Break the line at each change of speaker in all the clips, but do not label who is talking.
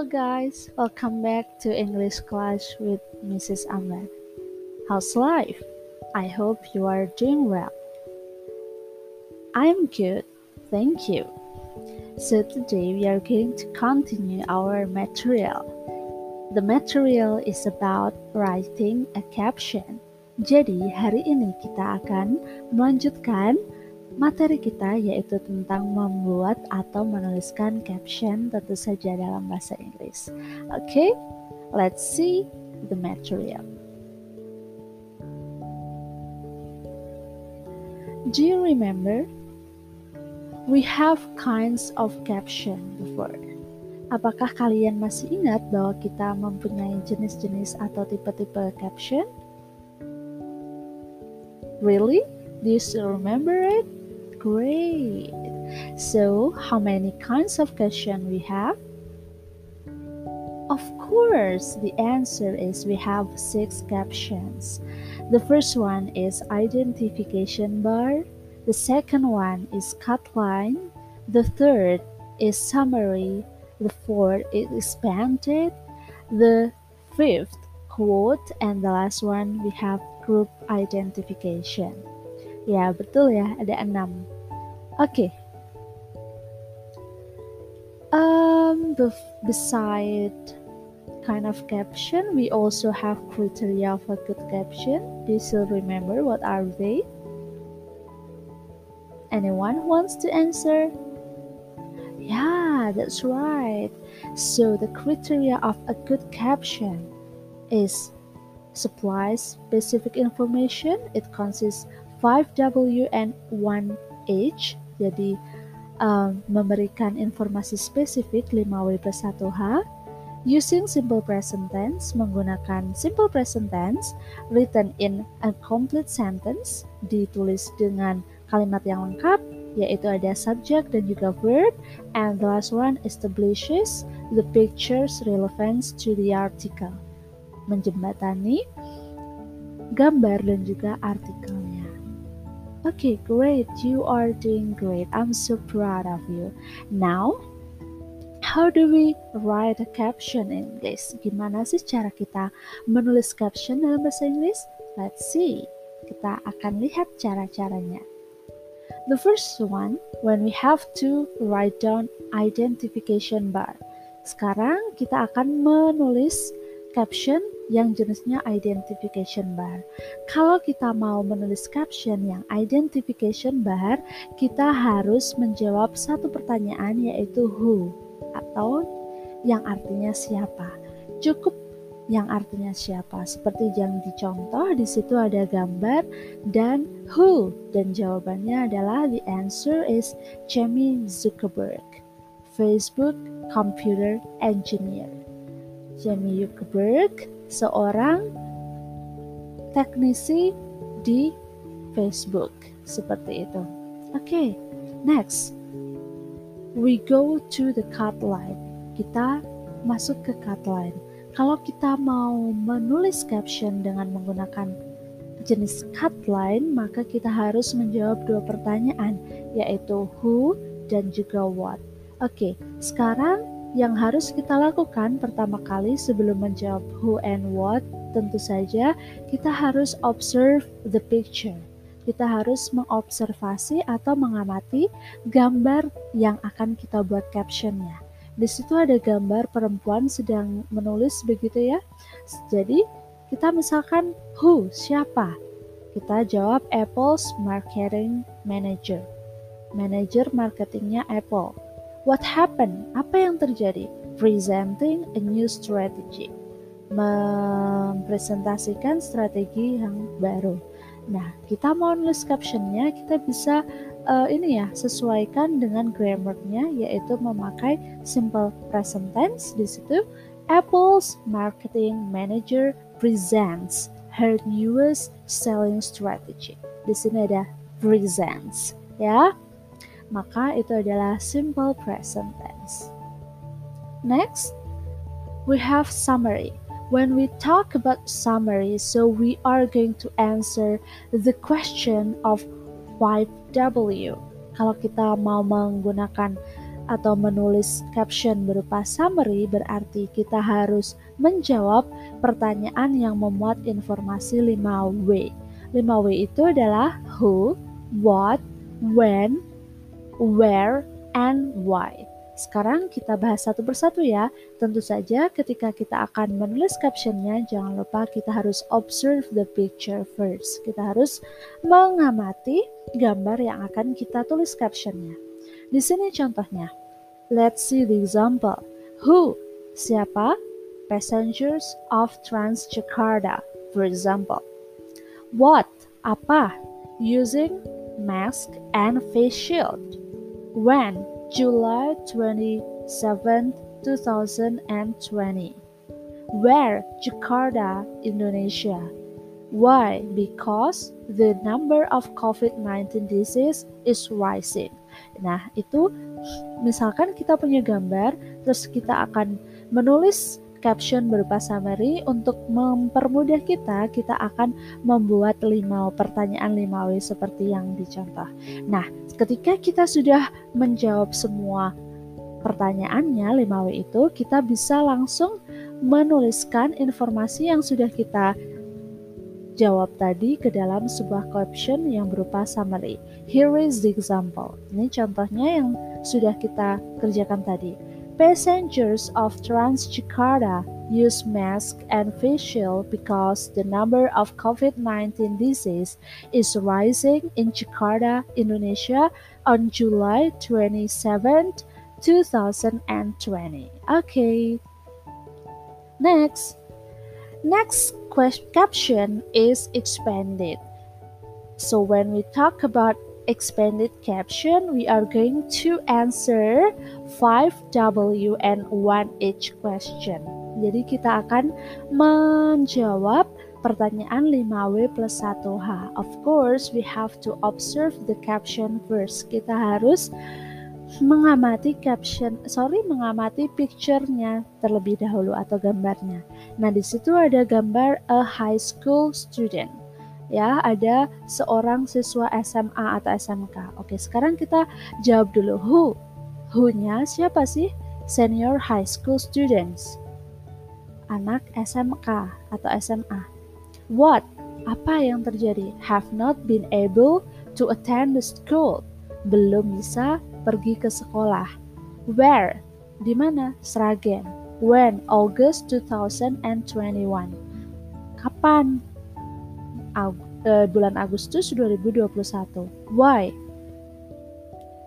Hello guys, welcome back to English class with Mrs. Amber. How's life? I hope you are doing well. I'm good, thank you. So today we are going to continue our material. The material is about writing a caption. Jadi hari ini kita akan melanjutkan materi kita yaitu tentang membuat atau menuliskan caption tentu saja dalam bahasa Inggris. Oke, okay, let's see the material. Do you remember? We have kinds of caption before. Apakah kalian masih ingat bahwa kita mempunyai jenis-jenis atau tipe-tipe caption? Really? Do you still remember it? Great. So, how many kinds of question we have? Of course, the answer is we have six captions. The first one is identification bar. The second one is cut line. The third is summary. The fourth is expanded. The fifth quote and the last one we have group identification. Ya, betul ya, ada enam. Oke. Okay. Um, beside kind of caption, we also have criteria a good caption. Do you still remember what are they? Anyone wants to answer? Yeah, that's right. So the criteria of a good caption is supplies specific information. It consists 5W and 1H. Jadi um, memberikan informasi spesifik 5W plus 1H. Using simple present tense menggunakan simple present tense written in a complete sentence ditulis dengan kalimat yang lengkap yaitu ada subject dan juga verb and the last one establishes the picture's relevance to the article menjembatani gambar dan juga artikelnya. Okay, great. You are doing great. I'm so proud of you. Now, how do we write a caption in English? Gimana sih cara kita menulis caption dalam bahasa Inggris? Let's see. Kita akan lihat cara-caranya. The first one, when we have to write down identification bar. Sekarang kita akan menulis caption yang jenisnya identification bar. Kalau kita mau menulis caption yang identification bar, kita harus menjawab satu pertanyaan yaitu who atau yang artinya siapa. Cukup yang artinya siapa. Seperti yang dicontoh di situ ada gambar dan who dan jawabannya adalah the answer is Jamie Zuckerberg, Facebook computer engineer. Jamie Zuckerberg seorang teknisi di Facebook seperti itu. Oke, okay, next we go to the cut line. Kita masuk ke cut line. Kalau kita mau menulis caption dengan menggunakan jenis cut line, maka kita harus menjawab dua pertanyaan, yaitu who dan juga what. Oke, sekarang yang harus kita lakukan pertama kali sebelum menjawab who and what, tentu saja kita harus observe the picture. Kita harus mengobservasi atau mengamati gambar yang akan kita buat captionnya. Di situ ada gambar perempuan sedang menulis begitu ya. Jadi kita misalkan who, siapa? Kita jawab Apple's marketing manager. Manager marketingnya Apple. What happened? Apa yang terjadi? Presenting a new strategy. Mempresentasikan strategi yang baru. Nah, kita mau nulis captionnya, kita bisa uh, ini ya, sesuaikan dengan grammarnya, yaitu memakai simple present tense di situ. Apple's marketing manager presents her newest selling strategy. Di sini ada presents, ya maka itu adalah simple present tense. Next, we have summary. When we talk about summary, so we are going to answer the question of 5W. Kalau kita mau menggunakan atau menulis caption berupa summary berarti kita harus menjawab pertanyaan yang memuat informasi 5W. 5W itu adalah who, what, when, where, and why. Sekarang kita bahas satu persatu ya. Tentu saja ketika kita akan menulis captionnya, jangan lupa kita harus observe the picture first. Kita harus mengamati gambar yang akan kita tulis captionnya. Di sini contohnya. Let's see the example. Who? Siapa? Passengers of Transjakarta, for example. What? Apa? Using mask and face shield. When? July 27, 2020. Where? Jakarta, Indonesia. Why? Because the number of COVID-19 disease is rising. Nah, itu misalkan kita punya gambar, terus kita akan menulis caption berupa summary untuk mempermudah kita, kita akan membuat lima pertanyaan 5W seperti yang dicontoh. Nah, ketika kita sudah menjawab semua pertanyaannya 5W itu, kita bisa langsung menuliskan informasi yang sudah kita jawab tadi ke dalam sebuah caption yang berupa summary. Here is the example. Ini contohnya yang sudah kita kerjakan tadi. Passengers of Transjakarta use masks and face shield because the number of COVID-19 disease is rising in Jakarta, Indonesia on July 27, 2020. Okay. Next. Next question, caption is expanded. So when we talk about expanded caption, we are going to answer 5W and 1H question. Jadi kita akan menjawab pertanyaan 5W plus 1H. Of course, we have to observe the caption first. Kita harus mengamati caption, sorry, mengamati picture-nya terlebih dahulu atau gambarnya. Nah, di situ ada gambar a high school student ya ada seorang siswa SMA atau SMK. Oke, sekarang kita jawab dulu who. Who-nya siapa sih? Senior high school students. Anak SMK atau SMA. What? Apa yang terjadi? Have not been able to attend the school. Belum bisa pergi ke sekolah. Where? Di mana? Sragen. When? August 2021. Kapan? Uh, bulan Agustus 2021. Why?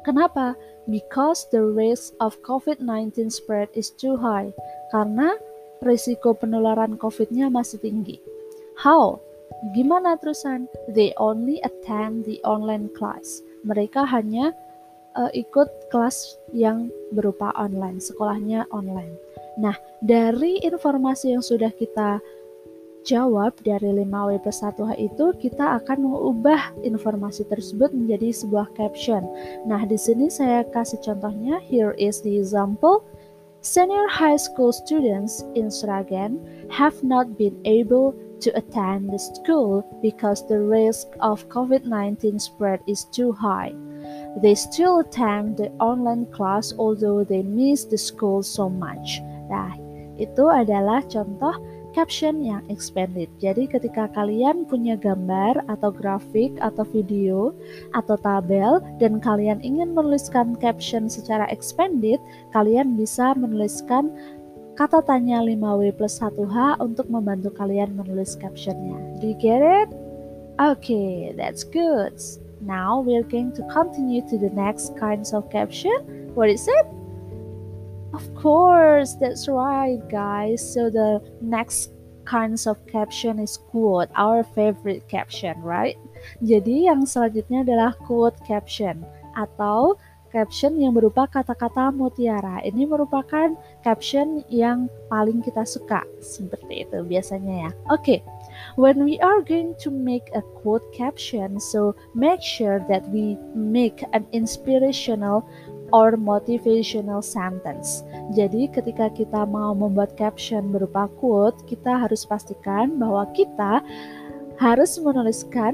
Kenapa? Because the risk of COVID-19 spread is too high. Karena risiko penularan COVID-nya masih tinggi. How? Gimana terusan? They only attend the online class. Mereka hanya uh, ikut kelas yang berupa online, sekolahnya online. Nah, dari informasi yang sudah kita jawab dari 5W plus 1H itu kita akan mengubah informasi tersebut menjadi sebuah caption. Nah, di sini saya kasih contohnya. Here is the example. Senior high school students in Sragen have not been able to attend the school because the risk of COVID-19 spread is too high. They still attend the online class although they miss the school so much. Nah, itu adalah contoh caption yang expanded. Jadi ketika kalian punya gambar atau grafik atau video atau tabel dan kalian ingin menuliskan caption secara expanded, kalian bisa menuliskan kata tanya 5W plus 1H untuk membantu kalian menulis captionnya. Do you get it? Okay, that's good. Now we're going to continue to the next kinds of caption. What is it? Of course, that's right, guys. So the next kinds of caption is quote, our favorite caption, right? Jadi yang selanjutnya adalah quote caption atau caption yang berupa kata-kata mutiara. Ini merupakan caption yang paling kita suka, seperti itu biasanya ya. Oke, okay. when we are going to make a quote caption, so make sure that we make an inspirational or motivational sentence. Jadi ketika kita mau membuat caption berupa quote, kita harus pastikan bahwa kita harus menuliskan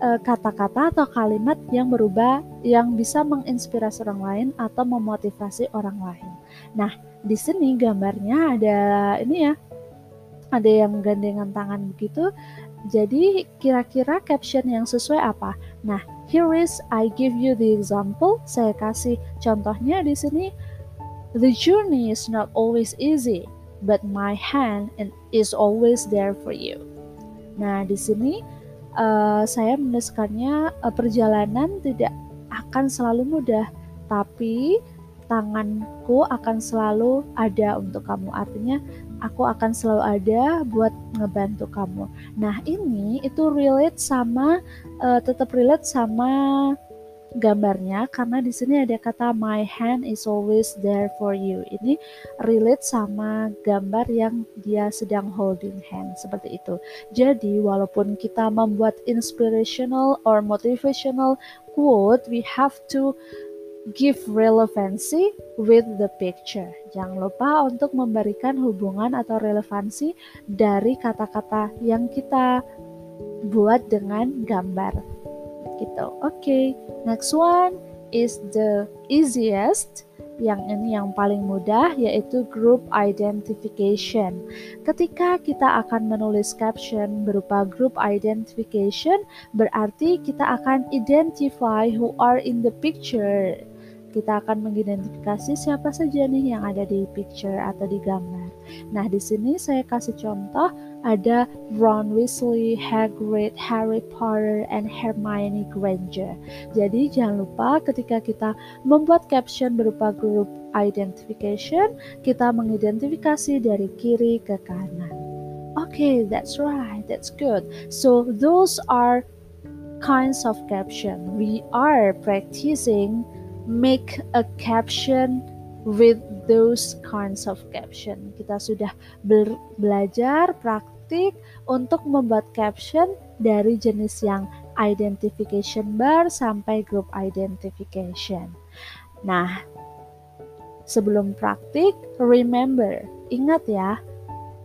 eh, kata-kata atau kalimat yang berubah yang bisa menginspirasi orang lain atau memotivasi orang lain. Nah, di sini gambarnya ada ini ya, ada yang gandengan tangan begitu. Jadi kira-kira caption yang sesuai apa? Nah, here is I give you the example. Saya kasih contohnya di sini. The journey is not always easy, but my hand is always there for you. Nah, di sini uh, saya menuliskannya uh, perjalanan tidak akan selalu mudah, tapi tanganku akan selalu ada untuk kamu. Artinya aku akan selalu ada buat ngebantu kamu. Nah, ini itu relate sama uh, tetap relate sama gambarnya karena di sini ada kata my hand is always there for you. Ini relate sama gambar yang dia sedang holding hand seperti itu. Jadi walaupun kita membuat inspirational or motivational quote, we have to give relevancy with the picture. Jangan lupa untuk memberikan hubungan atau relevansi dari kata-kata yang kita buat dengan gambar gitu. Oke, okay. next one is the easiest. Yang ini yang paling mudah yaitu group identification. Ketika kita akan menulis caption berupa group identification, berarti kita akan identify who are in the picture kita akan mengidentifikasi siapa saja nih yang ada di picture atau di gambar. Nah, di sini saya kasih contoh ada Ron Weasley, Hagrid, Harry Potter, and Hermione Granger. Jadi jangan lupa ketika kita membuat caption berupa group identification, kita mengidentifikasi dari kiri ke kanan. Okay, that's right. That's good. So those are kinds of caption. We are practicing make a caption with those kinds of caption. Kita sudah belajar praktik untuk membuat caption dari jenis yang identification bar sampai group identification. Nah, sebelum praktik, remember, ingat ya,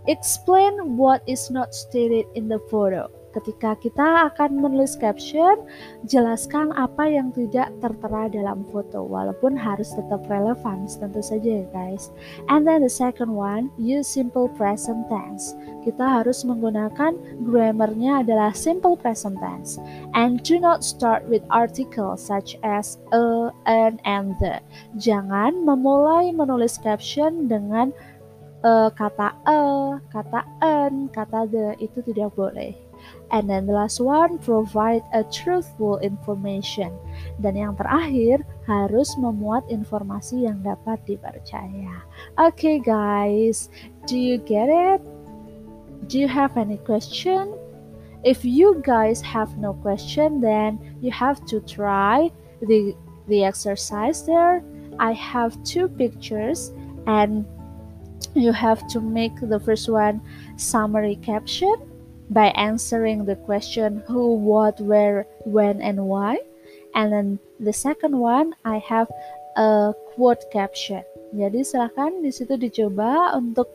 explain what is not stated in the photo. Ketika kita akan menulis caption, jelaskan apa yang tidak tertera dalam foto, walaupun harus tetap relevan, tentu saja ya guys. And then the second one, use simple present tense. Kita harus menggunakan grammarnya adalah simple present tense. And do not start with articles such as a, an, and the. Jangan memulai menulis caption dengan uh, kata a, kata an, kata the, itu tidak boleh. And then the last one, provide a truthful information. Dan yang terakhir, harus memuat informasi yang dapat dipercaya. Okay guys, do you get it? Do you have any question? If you guys have no question, then you have to try the, the exercise there. I have two pictures and you have to make the first one summary caption by answering the question who, what, where, when, and why. And then the second one, I have a quote caption. Jadi silahkan di situ dicoba untuk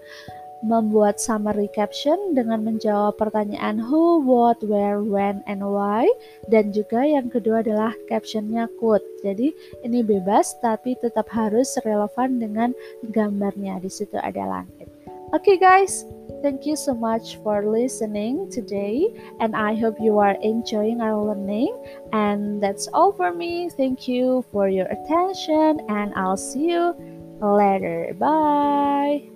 membuat summary caption dengan menjawab pertanyaan who, what, where, when, and why. Dan juga yang kedua adalah captionnya quote. Jadi ini bebas tapi tetap harus relevan dengan gambarnya. Di situ ada langit. Okay, guys, Thank you so much for listening today, and I hope you are enjoying our learning. And that's all for me. Thank you for your attention, and I'll see you later. Bye.